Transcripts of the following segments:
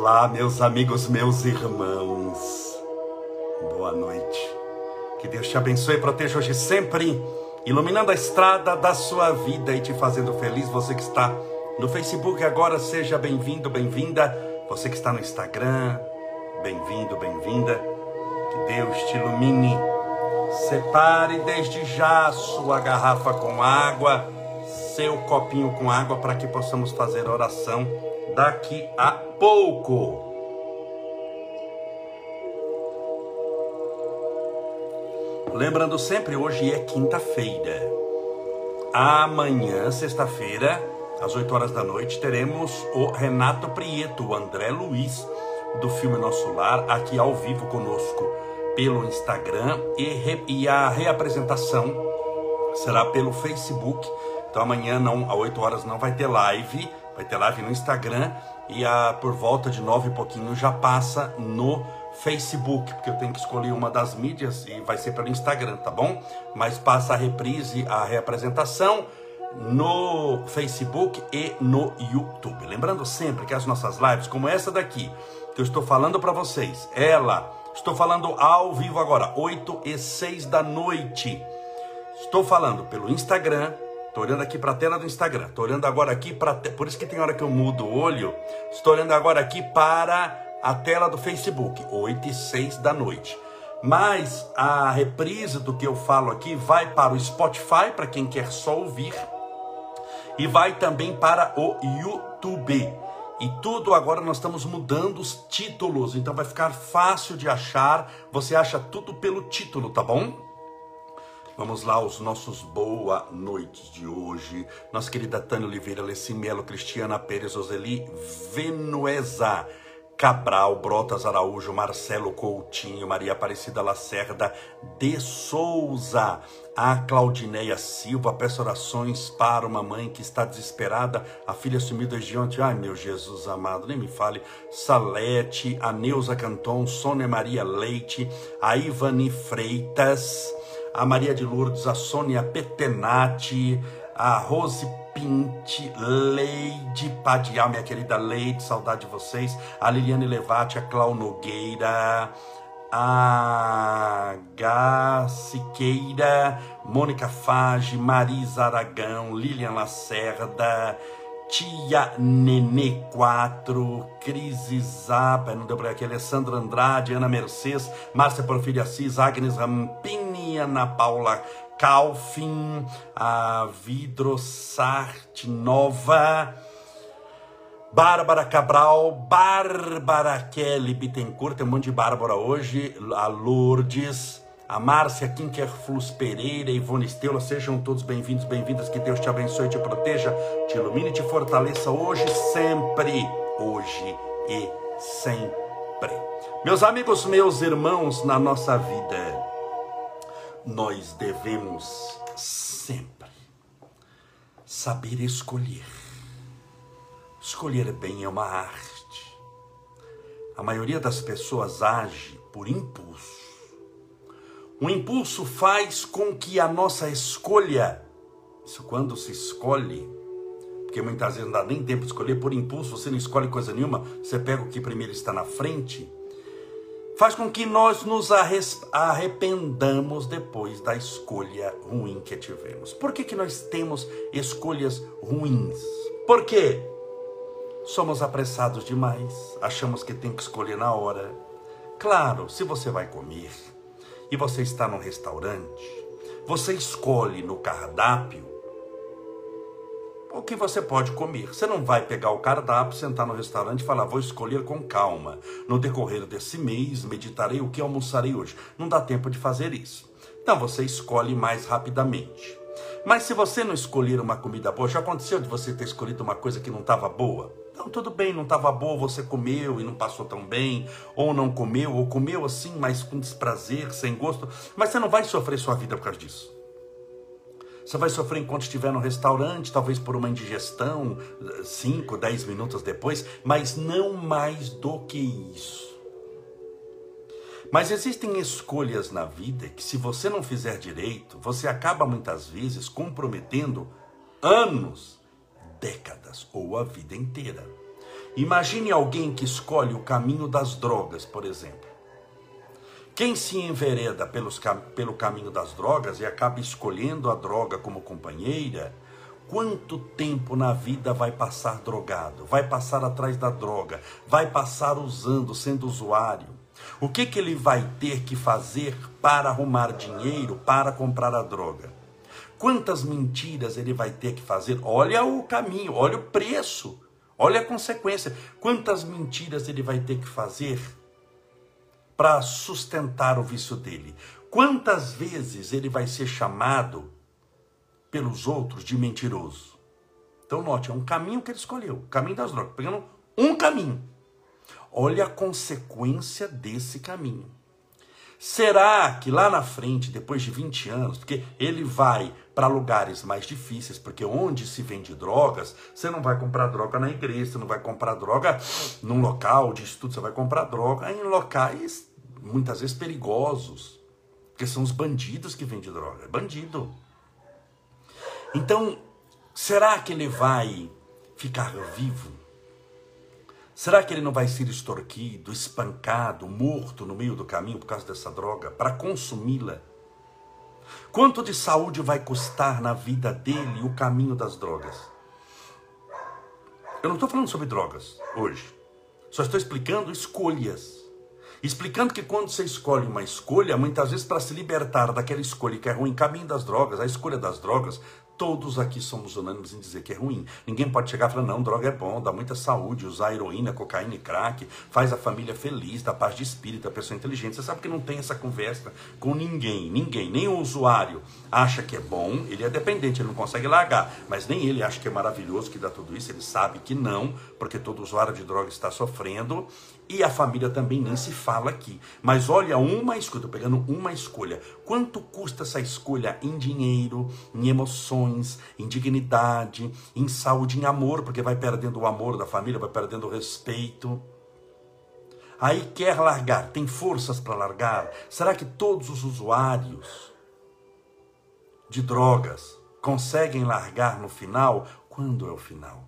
Olá, meus amigos, meus irmãos. Boa noite. Que Deus te abençoe e proteja hoje sempre, iluminando a estrada da sua vida e te fazendo feliz. Você que está no Facebook agora, seja bem-vindo, bem-vinda. Você que está no Instagram, bem-vindo, bem-vinda. Que Deus te ilumine. Separe desde já sua garrafa com água, seu copinho com água, para que possamos fazer oração daqui a pouco. Lembrando sempre, hoje é quinta-feira. Amanhã, sexta-feira, às 8 horas da noite, teremos o Renato Prieto, o André Luiz, do filme Nosso Lar, aqui ao vivo conosco pelo Instagram e, re, e a reapresentação será pelo Facebook. Então amanhã não, às 8 horas não vai ter live, vai ter live no Instagram e a, por volta de nove e pouquinho já passa no Facebook, porque eu tenho que escolher uma das mídias e vai ser pelo Instagram, tá bom? Mas passa a reprise, a reapresentação no Facebook e no YouTube. Lembrando sempre que as nossas lives, como essa daqui, que eu estou falando para vocês, ela, estou falando ao vivo agora, 8 e 6 da noite. Estou falando pelo Instagram, Estou olhando aqui para a tela do Instagram. Estou olhando agora aqui para. Te... Por isso que tem hora que eu mudo o olho. Estou olhando agora aqui para a tela do Facebook, 8 e 6 da noite. Mas a reprise do que eu falo aqui vai para o Spotify, para quem quer só ouvir. E vai também para o YouTube. E tudo agora nós estamos mudando os títulos, então vai ficar fácil de achar. Você acha tudo pelo título, tá bom? Vamos lá aos nossos boa noites de hoje. Nossa querida Tânia Oliveira, Lecimelo, Cristiana Pérez, Oseli, Venueza, Cabral, Brotas Araújo, Marcelo Coutinho, Maria Aparecida Lacerda de Souza, a Claudineia Silva, peço orações para uma mãe que está desesperada, a filha sumida desde ontem, ai meu Jesus amado, nem me fale, Salete, a Neuza Canton, Sônia Maria Leite, a Ivani Freitas, a Maria de Lourdes, a Sônia Petenati, a Rose Pinte, Leide Padial, minha querida Leide, saudade de vocês, a Liliane Levati, a Clau Nogueira, a Gá Siqueira, Mônica Fage, Marisa Aragão, Lilian Lacerda, Tia Nenê 4, Cris Zapa, não deu para aqui, Alessandra Andrade, Ana Mercedes, Márcia Porfíria Assis, Agnes Rampin, Ana Paula Calfin, a Vidrosart Nova, Bárbara Cabral, Bárbara Kelly Bittencourt, tem um monte de Bárbara hoje, a Lourdes, a Márcia Kinkerflus Pereira, Ivone Estela, sejam todos bem-vindos, bem-vindas, que Deus te abençoe, te proteja, te ilumine e te fortaleça hoje, sempre, hoje e sempre. Meus amigos, meus irmãos, na nossa vida, nós devemos sempre saber escolher. Escolher bem é uma arte. A maioria das pessoas age por impulso. O impulso faz com que a nossa escolha, isso quando se escolhe, porque muitas vezes não dá nem tempo de escolher por impulso, você não escolhe coisa nenhuma, você pega o que primeiro está na frente faz com que nós nos arrependamos depois da escolha ruim que tivemos. Por que, que nós temos escolhas ruins? Por quê? Somos apressados demais, achamos que tem que escolher na hora. Claro, se você vai comer e você está num restaurante, você escolhe no cardápio o que você pode comer. Você não vai pegar o cardápio, sentar no restaurante e falar, vou escolher com calma. No decorrer desse mês, meditarei o que almoçarei hoje. Não dá tempo de fazer isso. Então você escolhe mais rapidamente. Mas se você não escolher uma comida boa, já aconteceu de você ter escolhido uma coisa que não estava boa? Então tudo bem, não estava boa, você comeu e não passou tão bem, ou não comeu, ou comeu assim, mas com desprazer, sem gosto, mas você não vai sofrer sua vida por causa disso. Você vai sofrer enquanto estiver no restaurante, talvez por uma indigestão, 5, 10 minutos depois, mas não mais do que isso. Mas existem escolhas na vida que, se você não fizer direito, você acaba muitas vezes comprometendo anos, décadas ou a vida inteira. Imagine alguém que escolhe o caminho das drogas, por exemplo. Quem se envereda pelos, pelo caminho das drogas e acaba escolhendo a droga como companheira, quanto tempo na vida vai passar drogado? Vai passar atrás da droga? Vai passar usando, sendo usuário? O que, que ele vai ter que fazer para arrumar dinheiro para comprar a droga? Quantas mentiras ele vai ter que fazer? Olha o caminho, olha o preço, olha a consequência. Quantas mentiras ele vai ter que fazer para sustentar o vício dele? Quantas vezes ele vai ser chamado pelos outros de mentiroso? Então, note, é um caminho que ele escolheu, o caminho das drogas, pegando um caminho. Olha a consequência desse caminho. Será que lá na frente, depois de 20 anos, porque ele vai para lugares mais difíceis, porque onde se vende drogas, você não vai comprar droga na igreja, você não vai comprar droga num local de estudo, você vai comprar droga em locais muitas vezes perigosos, porque são os bandidos que vendem droga, é bandido. Então, será que ele vai ficar vivo? Será que ele não vai ser extorquido, espancado, morto no meio do caminho por causa dessa droga, para consumi-la? Quanto de saúde vai custar na vida dele o caminho das drogas? Eu não estou falando sobre drogas hoje. Só estou explicando escolhas. Explicando que quando você escolhe uma escolha, muitas vezes para se libertar daquela escolha que é ruim, caminho das drogas, a escolha das drogas, Todos aqui somos unânimes em dizer que é ruim. Ninguém pode chegar e falar, não, droga é bom, dá muita saúde, usar heroína, cocaína e crack, faz a família feliz, dá paz de espírito, a pessoa inteligente. Você sabe que não tem essa conversa com ninguém, ninguém, nem o usuário acha que é bom, ele é dependente, ele não consegue largar, mas nem ele acha que é maravilhoso que dá tudo isso, ele sabe que não, porque todo usuário de droga está sofrendo e a família também nem se fala aqui. Mas olha uma escolha, estou pegando uma escolha. Quanto custa essa escolha em dinheiro, em emoções, em dignidade, em saúde, em amor, porque vai perdendo o amor da família, vai perdendo o respeito. Aí quer largar, tem forças para largar? Será que todos os usuários de drogas conseguem largar no final? Quando é o final?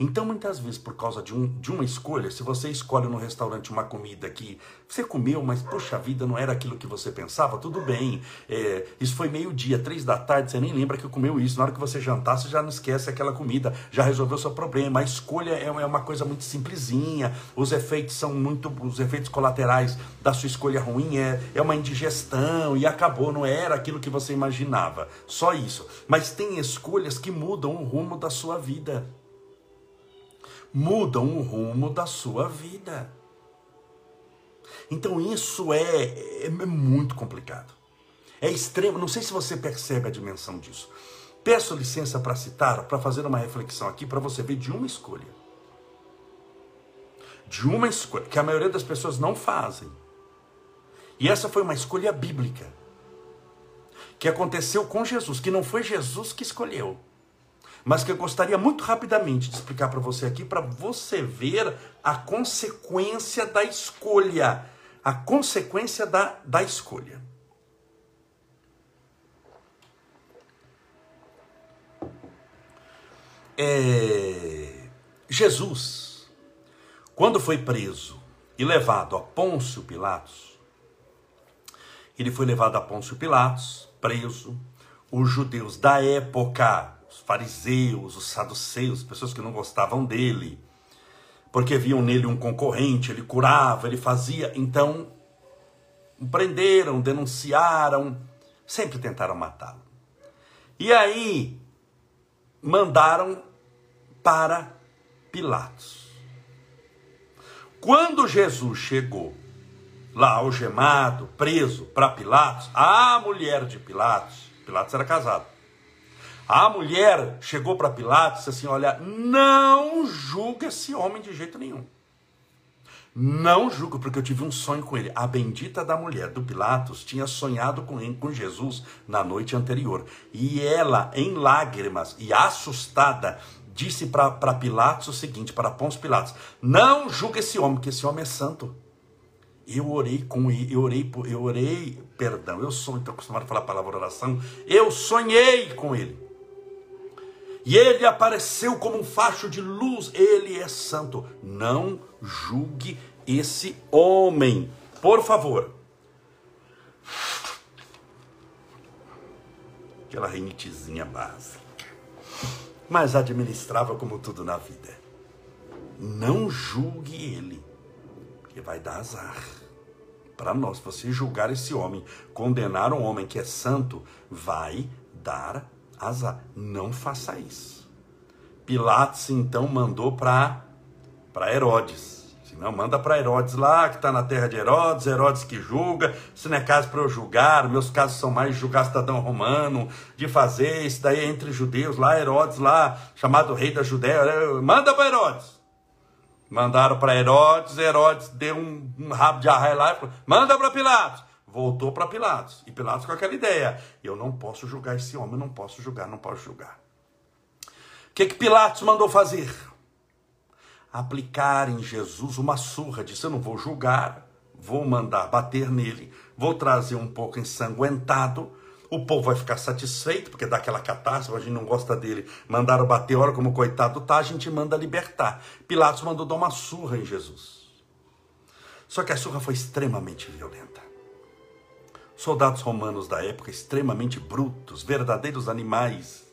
Então, muitas vezes, por causa de, um, de uma escolha, se você escolhe no restaurante uma comida que você comeu, mas puxa vida, não era aquilo que você pensava, tudo bem. É, isso foi meio-dia, três da tarde, você nem lembra que comeu isso. Na hora que você jantar, você já não esquece aquela comida, já resolveu seu problema. A escolha é, é uma coisa muito simplesinha, os efeitos são muito. Os efeitos colaterais da sua escolha ruim é, é uma indigestão e acabou, não era aquilo que você imaginava. Só isso. Mas tem escolhas que mudam o rumo da sua vida mudam o rumo da sua vida. Então isso é, é, é muito complicado. É extremo, não sei se você percebe a dimensão disso. Peço licença para citar, para fazer uma reflexão aqui, para você ver de uma escolha. De uma escolha, que a maioria das pessoas não fazem. E essa foi uma escolha bíblica. Que aconteceu com Jesus, que não foi Jesus que escolheu mas que eu gostaria muito rapidamente de explicar para você aqui, para você ver a consequência da escolha. A consequência da, da escolha. É, Jesus, quando foi preso e levado a Pôncio Pilatos, ele foi levado a Pôncio Pilatos, preso. Os judeus da época fariseus, os saduceus, pessoas que não gostavam dele, porque viam nele um concorrente, ele curava, ele fazia. Então, prenderam, denunciaram, sempre tentaram matá-lo. E aí, mandaram para Pilatos. Quando Jesus chegou lá algemado, preso para Pilatos, a mulher de Pilatos, Pilatos era casado, a mulher chegou para Pilatos e disse assim: Olha, não julga esse homem de jeito nenhum. Não julgo, porque eu tive um sonho com ele. A bendita da mulher do Pilatos tinha sonhado com, ele, com Jesus na noite anterior. E ela, em lágrimas e assustada, disse para Pilatos o seguinte: para Pôncio Pilatos: Não julga esse homem, que esse homem é santo. Eu orei com ele, eu orei, eu orei, perdão, eu sou, estou acostumado a falar a palavra oração, eu sonhei com ele. E ele apareceu como um facho de luz, ele é santo. Não julgue esse homem, por favor. Aquela rinitezinha básica. Mas administrava como tudo na vida. Não julgue ele, que vai dar azar. Para nós, você julgar esse homem, condenar um homem que é santo, vai dar azar. Não faça isso. Pilatos então mandou para para Herodes. Se não, manda para Herodes lá, que está na terra de Herodes, Herodes que julga. Se não é caso para eu julgar, meus casos são mais de julgar cidadão romano, de fazer isso daí entre judeus lá, Herodes lá, chamado rei da Judéia. Manda para Herodes. Mandaram para Herodes, Herodes deu um, um rabo de arraia lá e falou: manda para Pilatos. Voltou para Pilatos. E Pilatos com aquela ideia: eu não posso julgar esse homem, não posso julgar, não posso julgar. O que, que Pilatos mandou fazer? Aplicar em Jesus uma surra. Disse: eu não vou julgar, vou mandar bater nele, vou trazer um pouco ensanguentado. O povo vai ficar satisfeito, porque dá aquela catástrofe, a gente não gosta dele. Mandaram bater, olha como coitado tá, a gente manda libertar. Pilatos mandou dar uma surra em Jesus. Só que a surra foi extremamente violenta. Soldados romanos da época, extremamente brutos, verdadeiros animais,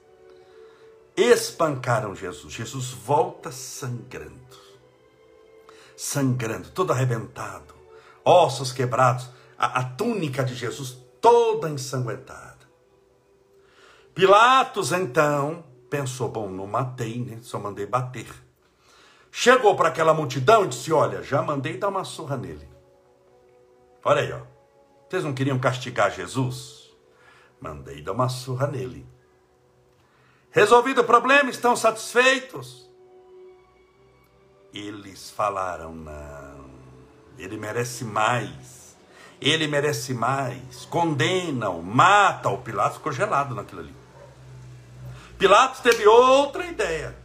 espancaram Jesus. Jesus volta sangrando, sangrando, todo arrebentado, ossos quebrados, a, a túnica de Jesus toda ensanguentada. Pilatos então pensou: bom, não matei, né? Só mandei bater. Chegou para aquela multidão e disse: Olha, já mandei dar uma surra nele. Olha aí, ó. Vocês não queriam castigar Jesus? Mandei dar uma surra nele. Resolvido o problema, estão satisfeitos? Eles falaram: não, ele merece mais. Ele merece mais. Condenam, matam. O Pilatos ficou gelado naquilo ali. Pilatos teve outra ideia.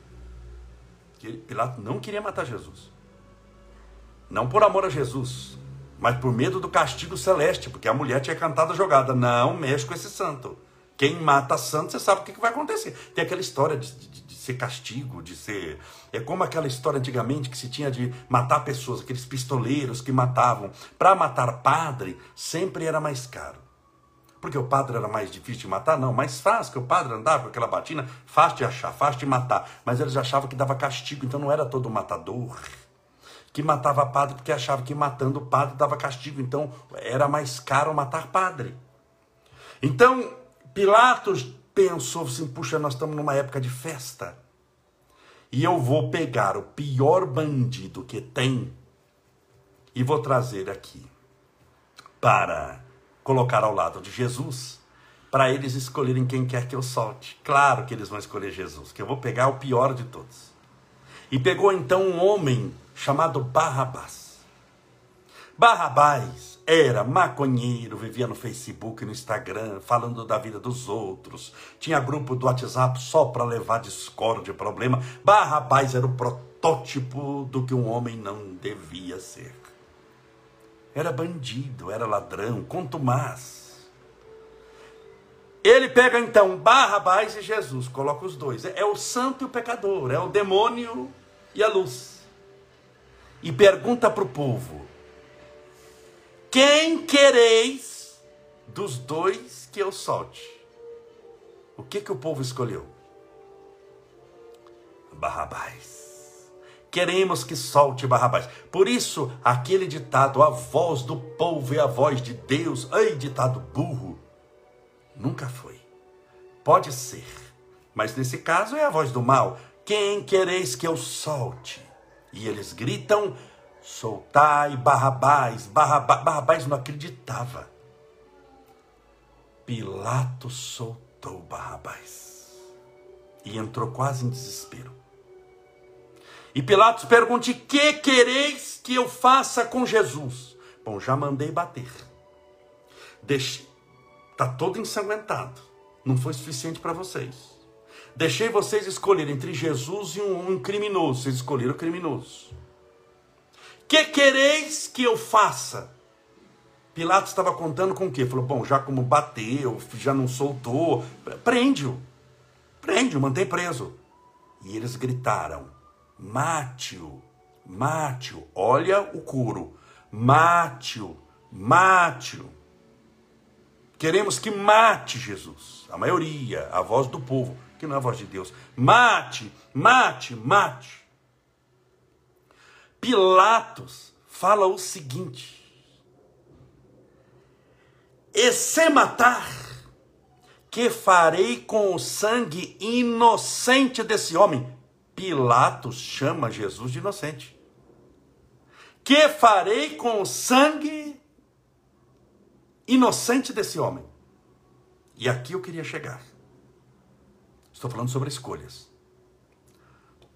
Pilatos não queria matar Jesus. Não por amor a Jesus, mas por medo do castigo celeste, porque a mulher tinha cantado a jogada: não mexe com esse santo. Quem mata santo, você sabe o que vai acontecer. Tem aquela história de, de, de, ser castigo, de ser. É como aquela história antigamente que se tinha de matar pessoas, aqueles pistoleiros que matavam. Para matar padre, sempre era mais caro. Porque o padre era mais difícil de matar? Não, mais fácil, que o padre andava com aquela batina, fácil de achar, fácil de matar. Mas eles achavam que dava castigo, então não era todo matador que matava padre porque achava que matando padre dava castigo, então era mais caro matar padre. Então, Pilatos pensou assim: puxa, nós estamos numa época de festa, e eu vou pegar o pior bandido que tem e vou trazer aqui para colocar ao lado de Jesus, para eles escolherem quem quer que eu solte. Claro que eles vão escolher Jesus, que eu vou pegar o pior de todos. E pegou então um homem chamado Barrabás. Barrabás era maconheiro, vivia no Facebook, no Instagram, falando da vida dos outros. Tinha grupo do WhatsApp só para levar discórdia, problema. Barrabás era o protótipo do que um homem não devia ser. Era bandido, era ladrão, contumaz. Ele pega então Barrabás e Jesus, coloca os dois. É o santo e o pecador, é o demônio e a luz e pergunta para o povo: Quem quereis dos dois que eu solte? O que, que o povo escolheu? Barrabás. Queremos que solte Barrabás. Por isso, aquele ditado, a voz do povo e a voz de Deus, ai, ditado burro, nunca foi. Pode ser, mas nesse caso é a voz do mal. Quem quereis que eu solte? E eles gritam: soltai Barrabás. Barrabás, Barrabás não acreditava. Pilatos soltou Barrabás e entrou quase em desespero. E Pilatos pergunta: Que quereis que eu faça com Jesus? Bom, já mandei bater. Deixe. Está todo ensanguentado. Não foi suficiente para vocês. Deixei vocês escolher entre Jesus e um, um criminoso. Vocês escolheram o criminoso. Que quereis que eu faça? Pilatos estava contando com o quê? Falou: bom, já como bateu, já não soltou, prende-o. Prende-o, mantém preso. E eles gritaram: Mate-o, mate-o. Olha o coro: Mate-o, mate-o. Queremos que mate Jesus. A maioria, a voz do povo, que não é a voz de Deus. Mate, mate, mate. Pilatos fala o seguinte: E se matar, que farei com o sangue inocente desse homem? Pilatos chama Jesus de inocente. Que farei com o sangue inocente desse homem? E aqui eu queria chegar. Estou falando sobre escolhas.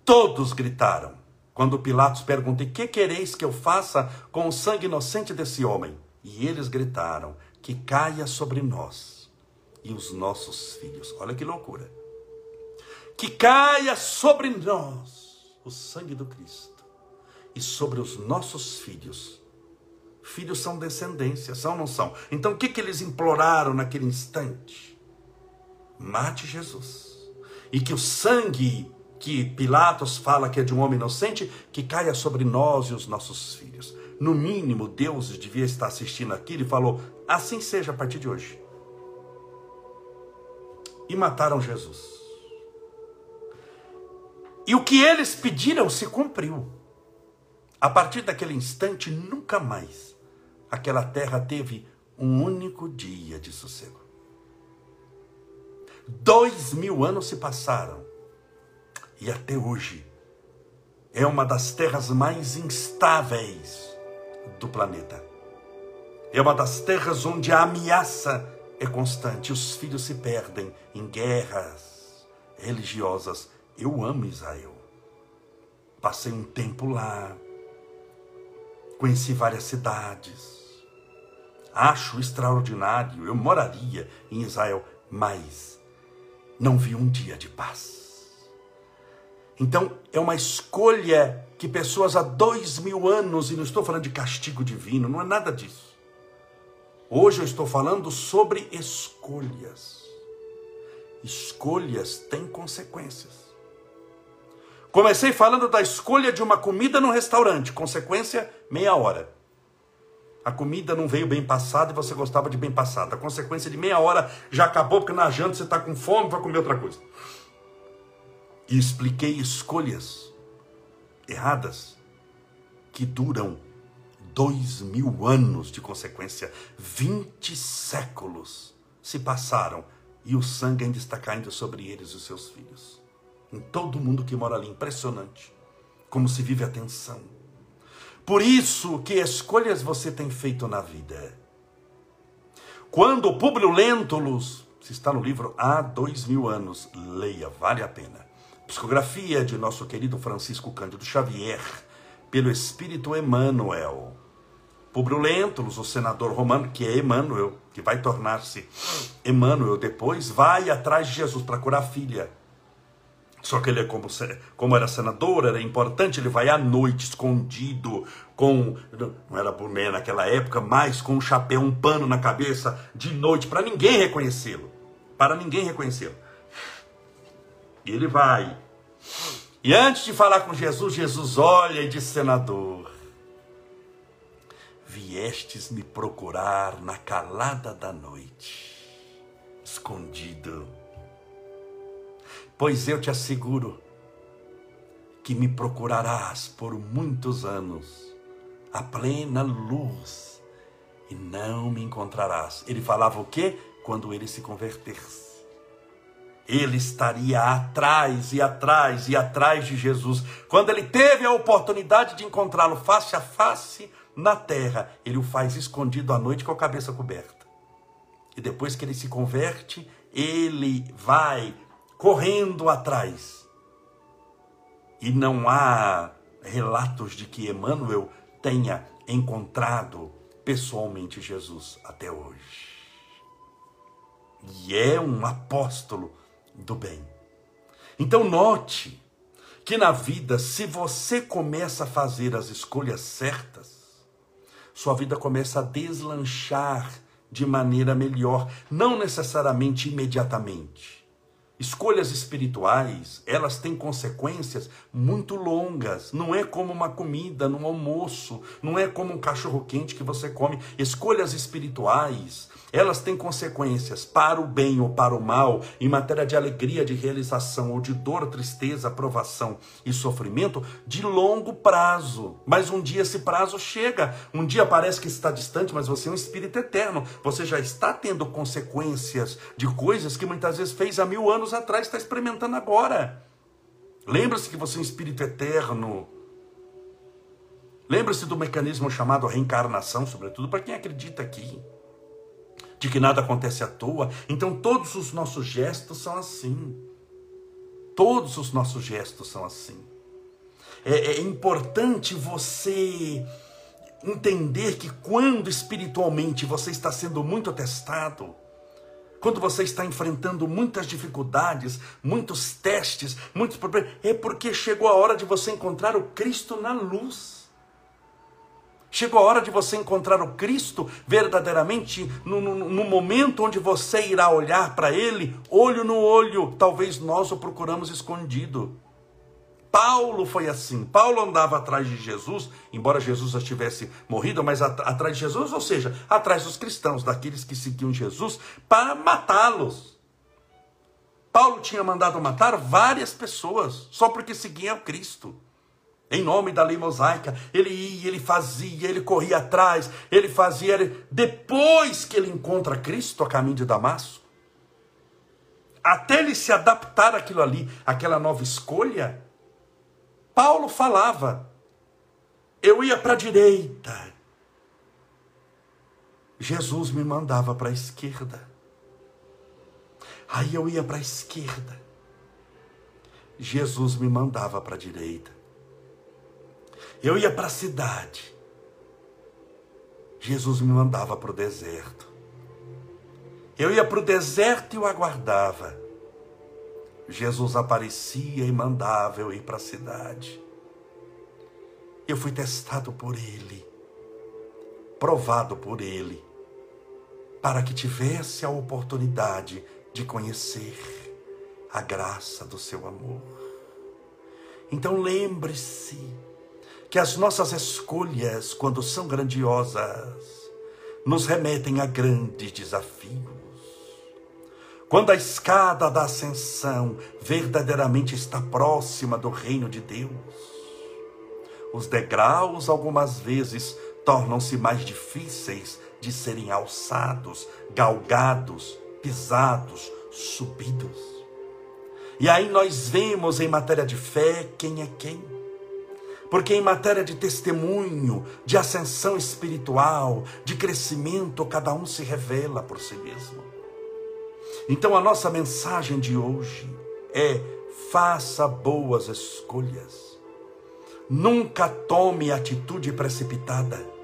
Todos gritaram quando Pilatos pergunta: Que quereis que eu faça com o sangue inocente desse homem? E eles gritaram: Que caia sobre nós e os nossos filhos. Olha que loucura. Que caia sobre nós o sangue do Cristo e sobre os nossos filhos. Filhos são descendência, são ou não são? Então o que, que eles imploraram naquele instante? Mate Jesus. E que o sangue que Pilatos fala que é de um homem inocente, que caia sobre nós e os nossos filhos. No mínimo, Deus devia estar assistindo aquilo e falou: assim seja a partir de hoje. E mataram Jesus. E o que eles pediram se cumpriu. A partir daquele instante, nunca mais aquela terra teve um único dia de sossego. Dois mil anos se passaram e até hoje é uma das terras mais instáveis do planeta. É uma das terras onde a ameaça é constante, os filhos se perdem em guerras religiosas. Eu amo Israel. Passei um tempo lá, conheci várias cidades. Acho extraordinário, eu moraria em Israel, mas não vi um dia de paz. Então, é uma escolha que pessoas há dois mil anos, e não estou falando de castigo divino, não é nada disso. Hoje eu estou falando sobre escolhas. Escolhas têm consequências. Comecei falando da escolha de uma comida no restaurante, consequência, meia hora. A comida não veio bem passada e você gostava de bem passada. A consequência de meia hora já acabou, porque na janta você está com fome para comer outra coisa e expliquei escolhas erradas que duram dois mil anos de consequência, vinte séculos se passaram e o sangue ainda está caindo sobre eles e os seus filhos. Em todo mundo que mora ali, impressionante como se vive a tensão. Por isso, que escolhas você tem feito na vida? Quando Publio Lentulus, se está no livro há dois mil anos, leia, vale a pena. Psicografia de nosso querido Francisco Cândido Xavier, pelo Espírito Emmanuel. Publio Lentulus, o senador romano, que é Emmanuel, que vai tornar-se Emmanuel depois, vai atrás de Jesus para curar a filha. Só que ele, é como, como era senador, era importante, ele vai à noite, escondido, com. Não era boné naquela época, mas com um chapéu, um pano na cabeça, de noite, para ninguém reconhecê-lo. Para ninguém reconhecê-lo. E ele vai. E antes de falar com Jesus, Jesus olha e diz: Senador, viestes me procurar na calada da noite, escondido. Pois eu te asseguro que me procurarás por muitos anos, a plena luz, e não me encontrarás. Ele falava o quê? Quando ele se convertesse ele estaria atrás e atrás e atrás de Jesus. Quando ele teve a oportunidade de encontrá-lo face a face na terra, ele o faz escondido à noite com a cabeça coberta. E depois que ele se converte, ele vai correndo atrás. E não há relatos de que Emmanuel tenha encontrado pessoalmente Jesus até hoje. E é um apóstolo do bem. Então, note que na vida, se você começa a fazer as escolhas certas, sua vida começa a deslanchar de maneira melhor, não necessariamente imediatamente, Escolhas espirituais, elas têm consequências muito longas. Não é como uma comida no almoço, não é como um cachorro quente que você come. Escolhas espirituais, elas têm consequências para o bem ou para o mal, em matéria de alegria, de realização, ou de dor, tristeza, aprovação e sofrimento, de longo prazo. Mas um dia esse prazo chega. Um dia parece que está distante, mas você é um espírito eterno. Você já está tendo consequências de coisas que muitas vezes fez há mil anos atrás, está experimentando agora. Lembra-se que você é um espírito eterno. Lembra-se do mecanismo chamado reencarnação, sobretudo para quem acredita aqui de que nada acontece à toa. Então todos os nossos gestos são assim. Todos os nossos gestos são assim. É, é importante você entender que quando espiritualmente você está sendo muito testado, quando você está enfrentando muitas dificuldades, muitos testes, muitos problemas, é porque chegou a hora de você encontrar o Cristo na luz. Chegou a hora de você encontrar o Cristo verdadeiramente no, no, no momento onde você irá olhar para Ele, olho no olho. Talvez nós o procuramos escondido. Paulo foi assim. Paulo andava atrás de Jesus, embora Jesus já tivesse morrido, mas at atrás de Jesus, ou seja, atrás dos cristãos, daqueles que seguiam Jesus, para matá-los. Paulo tinha mandado matar várias pessoas, só porque seguiam Cristo em nome da lei mosaica. Ele ia, ele fazia, ele corria atrás, ele fazia. Ele... Depois que ele encontra Cristo a caminho de Damasco, até ele se adaptar àquilo ali, aquela nova escolha, Paulo falava: eu ia para a direita, Jesus me mandava para a esquerda. Aí eu ia para a esquerda, Jesus me mandava para a direita. Eu ia para a cidade. Jesus me mandava para o deserto. Eu ia para o deserto e o aguardava. Jesus aparecia e mandava eu ir para a cidade. Eu fui testado por Ele, provado por Ele, para que tivesse a oportunidade de conhecer a graça do seu amor. Então lembre-se, que as nossas escolhas, quando são grandiosas, nos remetem a grandes desafios. Quando a escada da ascensão verdadeiramente está próxima do reino de Deus, os degraus algumas vezes tornam-se mais difíceis de serem alçados, galgados, pisados, subidos. E aí nós vemos em matéria de fé quem é quem. Porque em matéria de testemunho, de ascensão espiritual, de crescimento, cada um se revela por si mesmo. Então a nossa mensagem de hoje é: faça boas escolhas. Nunca tome atitude precipitada.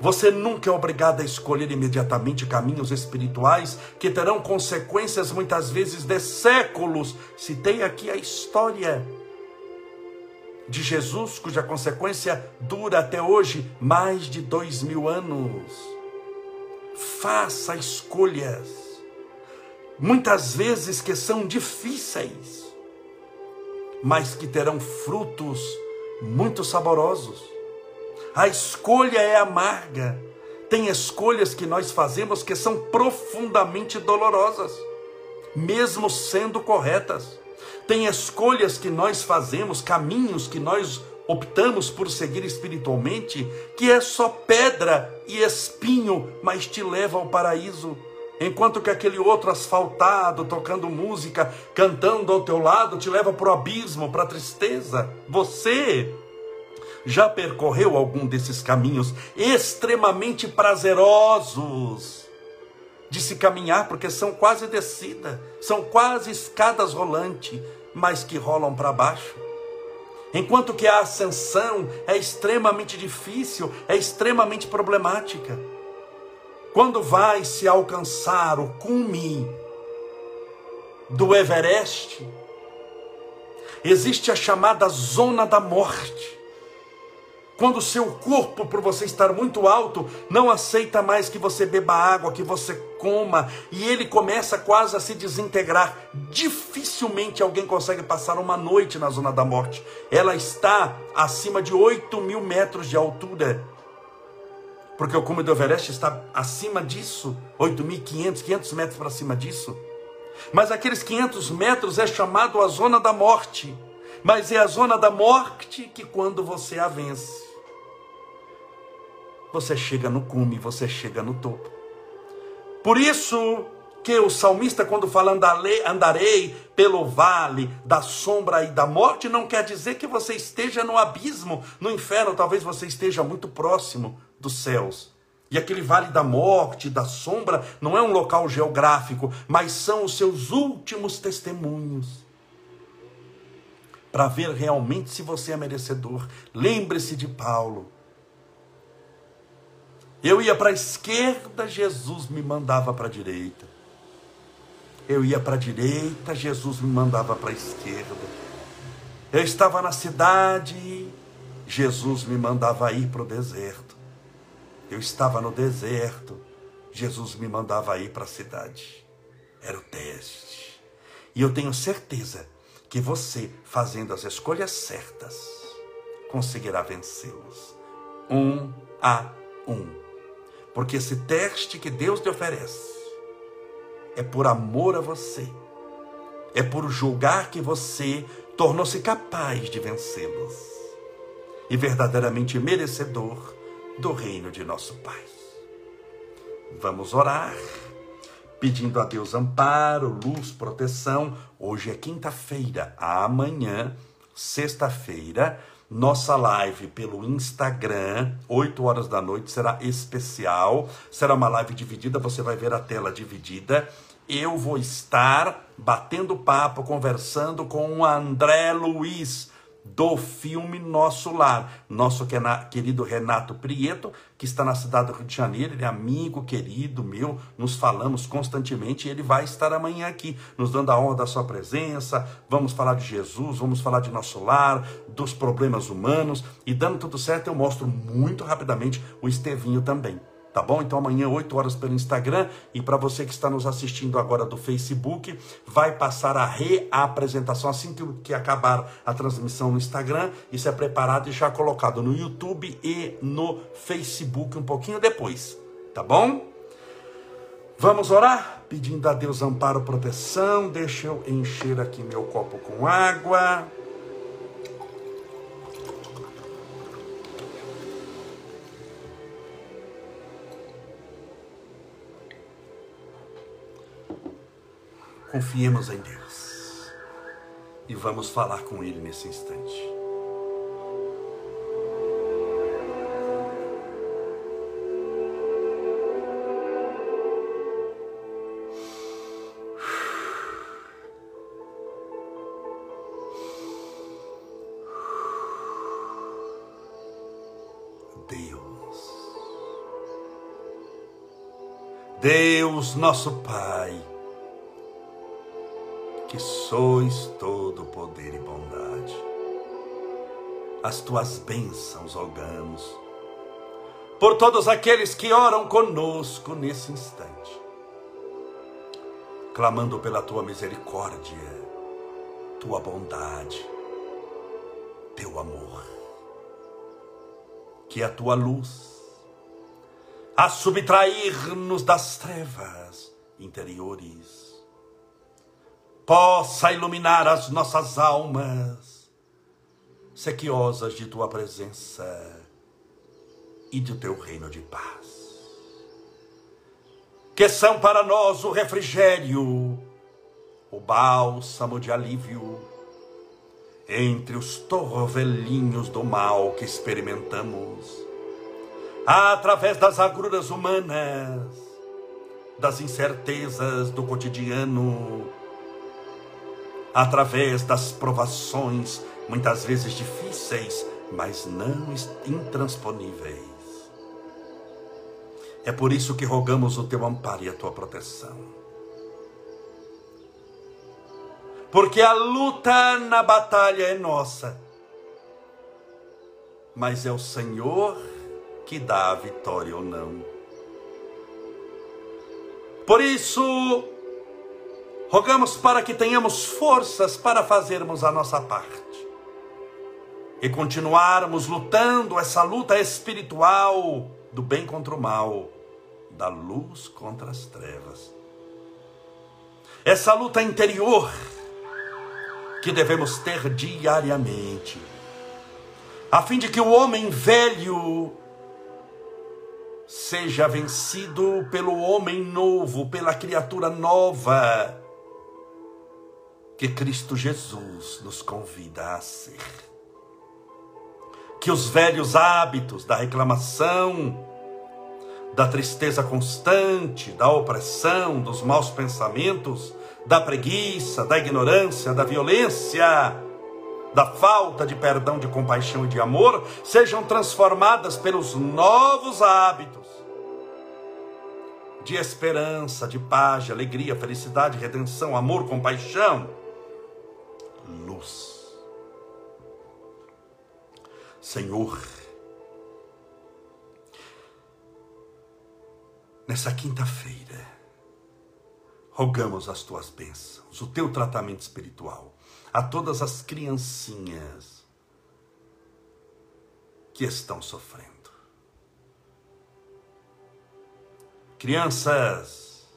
Você nunca é obrigado a escolher imediatamente caminhos espirituais que terão consequências muitas vezes de séculos. Citei aqui a história de Jesus, cuja consequência dura até hoje mais de dois mil anos. Faça escolhas, muitas vezes que são difíceis, mas que terão frutos muito saborosos. A escolha é amarga. Tem escolhas que nós fazemos que são profundamente dolorosas, mesmo sendo corretas. Tem escolhas que nós fazemos, caminhos que nós optamos por seguir espiritualmente, que é só pedra e espinho, mas te leva ao paraíso. Enquanto que aquele outro asfaltado, tocando música, cantando ao teu lado, te leva para o abismo, para a tristeza. Você já percorreu algum desses caminhos extremamente prazerosos de se caminhar, porque são quase descida, são quase escadas rolantes mas que rolam para baixo. Enquanto que a ascensão é extremamente difícil, é extremamente problemática. Quando vai se alcançar o cume do Everest, existe a chamada zona da morte. quando o seu corpo, por você estar muito alto, não aceita mais que você beba água, que você coma, e ele começa quase a se desintegrar. Dificilmente alguém consegue passar uma noite na zona da morte. Ela está acima de 8 mil metros de altura. Porque o cume do Everest está acima disso, 8.500, 500 metros para cima disso. Mas aqueles 500 metros é chamado a zona da morte. Mas é a zona da morte que quando você a vence, você chega no cume, você chega no topo. Por isso que o salmista, quando fala andarei, andarei pelo vale da sombra e da morte, não quer dizer que você esteja no abismo, no inferno, talvez você esteja muito próximo dos céus. E aquele vale da morte, da sombra, não é um local geográfico, mas são os seus últimos testemunhos. Para ver realmente se você é merecedor. Lembre-se de Paulo. Eu ia para a esquerda, Jesus me mandava para a direita. Eu ia para a direita, Jesus me mandava para a esquerda. Eu estava na cidade, Jesus me mandava ir para o deserto. Eu estava no deserto, Jesus me mandava ir para a cidade. Era o teste. E eu tenho certeza que você, fazendo as escolhas certas, conseguirá vencê-los. Um a um. Porque esse teste que Deus te oferece é por amor a você, é por julgar que você tornou-se capaz de vencê-los e verdadeiramente merecedor do reino de nosso Pai. Vamos orar, pedindo a Deus amparo, luz, proteção. Hoje é quinta-feira, amanhã, sexta-feira, nossa live pelo Instagram, 8 horas da noite, será especial. Será uma live dividida, você vai ver a tela dividida. Eu vou estar batendo papo, conversando com o André Luiz do filme Nosso Lar. Nosso querido Renato Prieto, que está na cidade do Rio de Janeiro, ele é amigo querido meu, nos falamos constantemente e ele vai estar amanhã aqui, nos dando a honra da sua presença. Vamos falar de Jesus, vamos falar de nosso lar, dos problemas humanos e dando tudo certo, eu mostro muito rapidamente o Estevinho também. Tá bom? Então amanhã, 8 horas pelo Instagram. E para você que está nos assistindo agora do Facebook, vai passar a reapresentação assim que, que acabar a transmissão no Instagram. Isso é preparado e já colocado no YouTube e no Facebook um pouquinho depois. Tá bom? Vamos orar? Pedindo a Deus amparo, proteção. Deixa eu encher aqui meu copo com água. Confiemos em Deus. E vamos falar com Ele nesse instante. Deus, nosso Pai, sois todo poder e bondade. As tuas bênçãos rogamos por todos aqueles que oram conosco nesse instante, clamando pela tua misericórdia, tua bondade, teu amor. Que a tua luz, a subtrair-nos das trevas interiores, possa iluminar as nossas almas, sequiosas de tua presença e do teu reino de paz. Que são para nós o refrigério, o bálsamo de alívio, entre os torvelinhos do mal que experimentamos, através das agruras humanas, das incertezas do cotidiano, através das provações, muitas vezes difíceis, mas não intransponíveis. É por isso que rogamos o teu amparo e a tua proteção. Porque a luta na batalha é nossa. mas é o Senhor que dá a vitória ou não. Por isso, rogamos para que tenhamos forças para fazermos a nossa parte e continuarmos lutando essa luta espiritual do bem contra o mal, da luz contra as trevas. Essa luta interior que devemos ter diariamente, a fim de que o homem velho seja vencido pelo homem novo, pela criatura nova que Cristo Jesus nos convida a ser. Que os velhos hábitos da reclamação, da tristeza constante, da opressão, dos maus pensamentos, da preguiça, da ignorância, da violência, da falta de perdão, de compaixão e de amor, sejam transformadas pelos novos hábitos de esperança, de paz, de alegria, felicidade, redenção, amor, compaixão, Senhor, nessa quinta-feira, rogamos as tuas bênçãos, o teu tratamento espiritual a todas as criancinhas que estão sofrendo. Crianças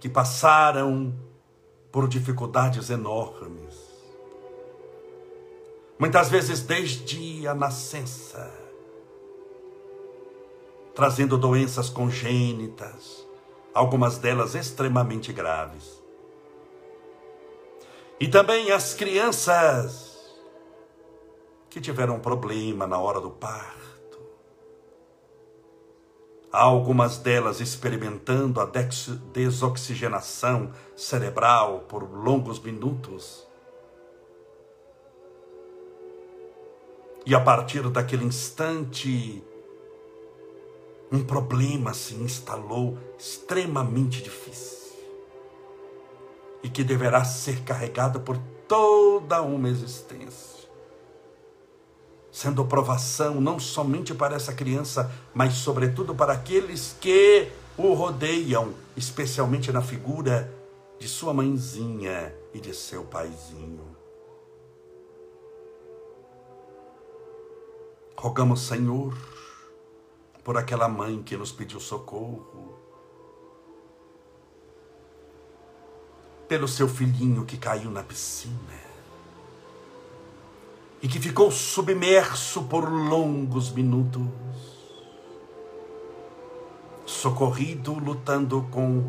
que passaram por dificuldades enormes, muitas vezes desde a nascença, trazendo doenças congênitas, algumas delas extremamente graves. E também as crianças que tiveram problema na hora do parto. algumas delas experimentando a desoxigenação cerebral por longos minutos E a partir daquele instante, um problema se instalou extremamente difícil e que deverá ser carregado por toda uma existência, sendo provação não somente para essa criança, mas sobretudo para aqueles que o rodeiam, especialmente na figura de sua mãezinha e de seu paizinho. Rogamos, Senhor, por aquela mãe que nos pediu socorro, pelo seu filhinho que caiu na piscina e que ficou submerso por longos minutos, socorrido, lutando com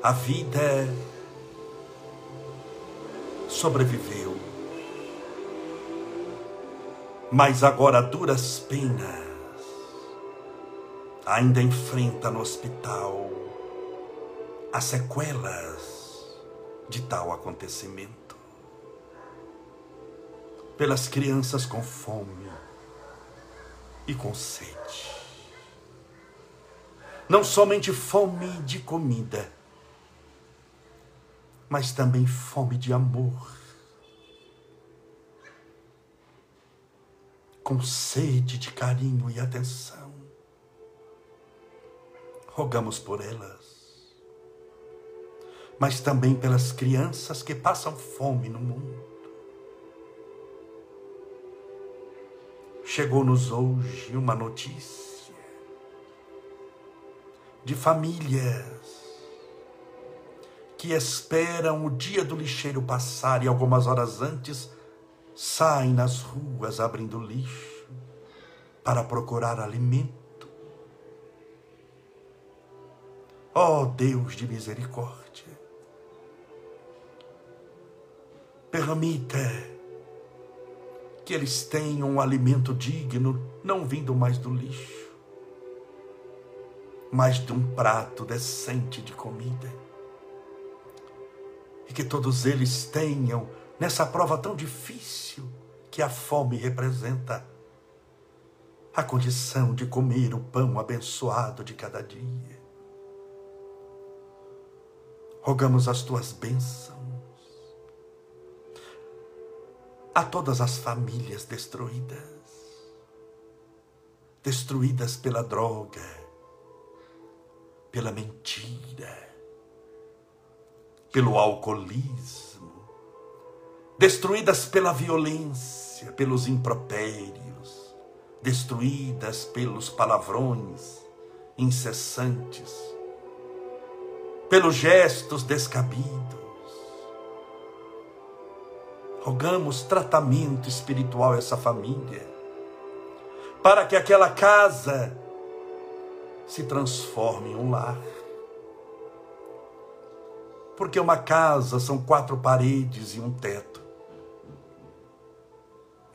a vida, sobreviveu mas agora duras penas ainda enfrenta no hospital as sequelas de tal acontecimento. Pelas crianças com fome e com sede. Não somente fome de comida, mas também fome de amor com sede de carinho e atenção. Rogamos por elas, mas também pelas crianças que passam fome no mundo. Chegou-nos hoje uma notícia de famílias que esperam o dia do lixeiro passar e algumas horas antes saem nas ruas abrindo lixo para procurar alimento. Ó oh, Deus de misericórdia, permita que eles tenham um alimento digno, não vindo mais do lixo, mas de um prato decente de comida. E que todos eles tenham nessa prova tão difícil que a fome representa a condição de comer o pão abençoado de cada dia. Rogamos as tuas bênçãos a todas as famílias destruídas, destruídas pela droga, pela mentira, pelo alcoolismo, destruídas pela violência, pelos impropérios, destruídas pelos palavrões incessantes, pelos gestos descabidos. Rogamos tratamento espiritual a essa família, para que aquela casa se transforme em um lar. Porque uma casa são quatro paredes e um teto.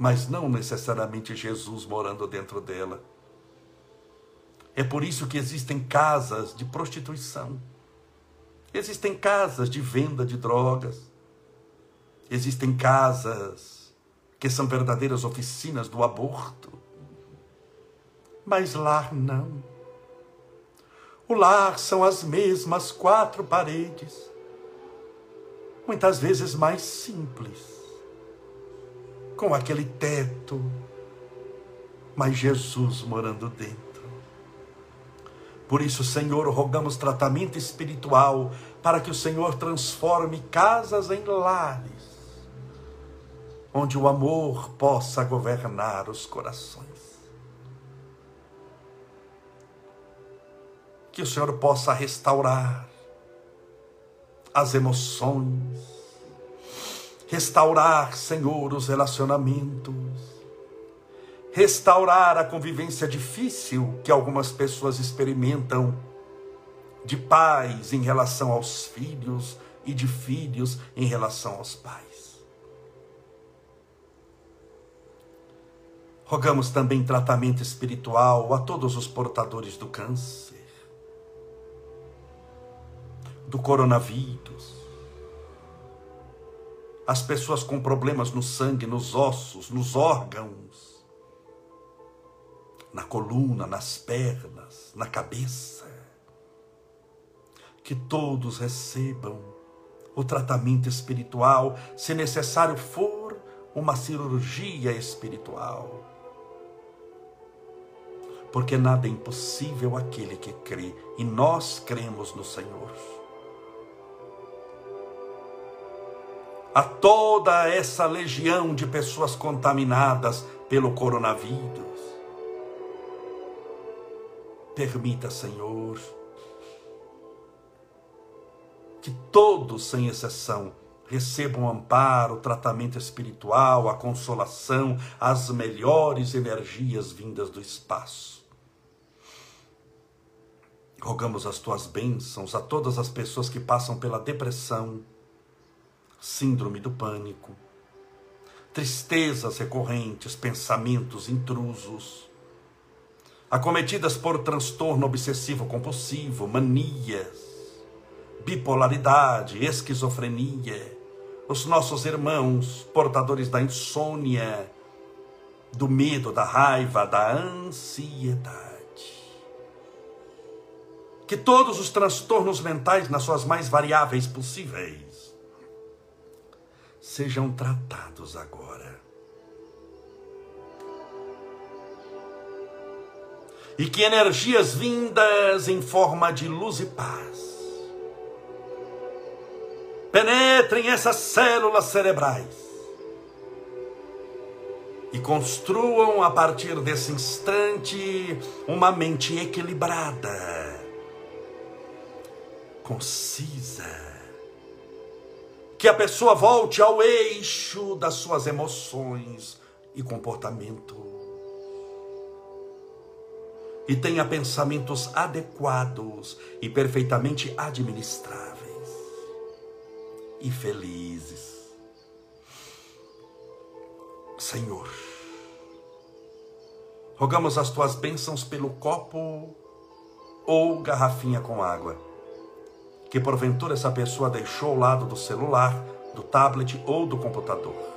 Mas não necessariamente Jesus morando dentro dela. É por isso que existem casas de prostituição. Existem casas de venda de drogas. Existem casas que são verdadeiras oficinas do aborto. Mas lar não. O lar são as mesmas quatro paredes, muitas vezes mais simples, com aquele teto, mas Jesus morando dentro. Por isso, Senhor, rogamos tratamento espiritual para que o Senhor transforme casas em lares, onde o amor possa governar os corações. Que o Senhor possa restaurar as emoções, restaurar, Senhor, os relacionamentos, restaurar a convivência difícil que algumas pessoas experimentam de pais em relação aos filhos e de filhos em relação aos pais. Rogamos também tratamento espiritual a todos os portadores do câncer, do coronavírus, as pessoas com problemas no sangue, nos ossos, nos órgãos, na coluna, nas pernas, na cabeça. Que todos recebam o tratamento espiritual, se necessário for, uma cirurgia espiritual. Porque nada é impossível aquele que crê, e nós cremos no Senhor. A toda essa legião de pessoas contaminadas pelo coronavírus, Permita, Senhor, que todos, sem exceção, recebam amparo, tratamento espiritual, a consolação, as melhores energias vindas do espaço. Rogamos as tuas bênçãos a todas as pessoas que passam pela depressão, síndrome do pânico, tristezas recorrentes, pensamentos intrusos. Acometidas por transtorno obsessivo compulsivo, manias, bipolaridade, esquizofrenia, os nossos irmãos portadores da insônia, do medo, da raiva, da ansiedade. Que todos os transtornos mentais, nas suas mais variáveis possíveis, sejam tratados agora. E que energias vindas em forma de luz e paz penetrem essas células cerebrais e construam a partir desse instante uma mente equilibrada, concisa, que a pessoa volte ao eixo das suas emoções e comportamento. E tenha pensamentos adequados e perfeitamente administráveis. E felizes. Senhor, rogamos as tuas bênçãos pelo copo ou garrafinha com água, que porventura essa pessoa deixou ao lado do celular, do tablet ou do computador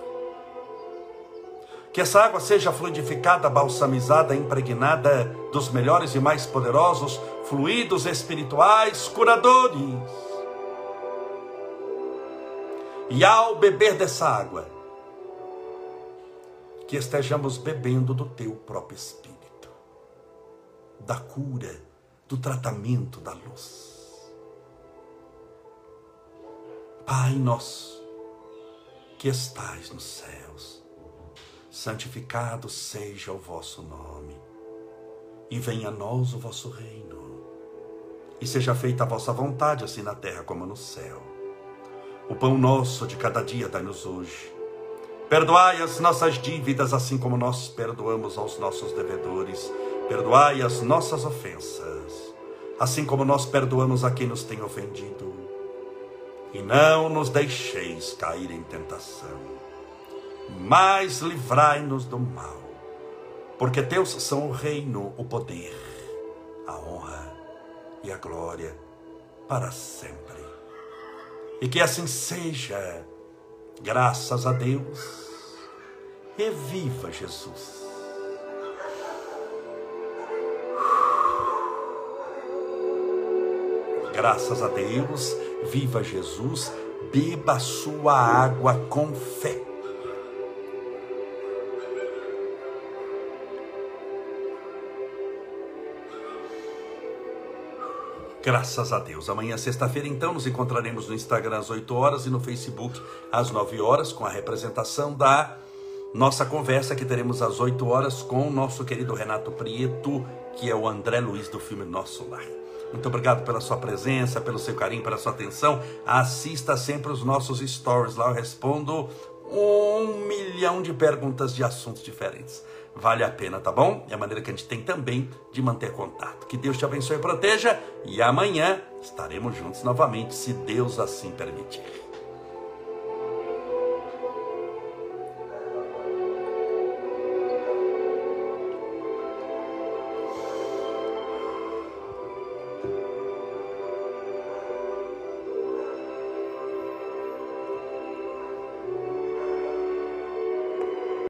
que essa água seja fluidificada, balsamizada, impregnada dos melhores e mais poderosos fluidos espirituais curadores. E ao beber dessa água, que estejamos bebendo do teu próprio Espírito. da cura, do tratamento, da luz. Pai nosso, que estais nos céus, santificado seja o vosso nome, e venha a nós o vosso reino, e seja feita a vossa vontade, assim na terra como no céu. O pão nosso de cada dia dai-nos hoje. Perdoai as nossas dívidas, assim como nós perdoamos aos nossos devedores. Perdoai as nossas ofensas, assim como nós perdoamos a quem nos tem ofendido e não nos deixeis cair em tentação, mas livrai-nos do mal, porque teus são o reino, o poder, a honra e a glória para sempre. E que assim seja, graças a Deus, e viva Jesus. Graças a Deus, viva Jesus, beba sua água com fé. Graças a Deus. Amanhã, sexta-feira, então, nos encontraremos no Instagram às 8 horas e no Facebook às 9 horas, com a representação da nossa conversa que teremos às 8 horas com o nosso querido Renato Prieto, que é o André Luiz do filme Nosso Lar. Muito obrigado pela sua presença, pelo seu carinho, pela sua atenção. Assista sempre os nossos stories lá, eu respondo um milhão de perguntas de assuntos diferentes. Vale a pena, tá bom? É a maneira que a gente tem também de manter contato. Que Deus te abençoe e proteja. E amanhã estaremos juntos novamente, se Deus assim permitir.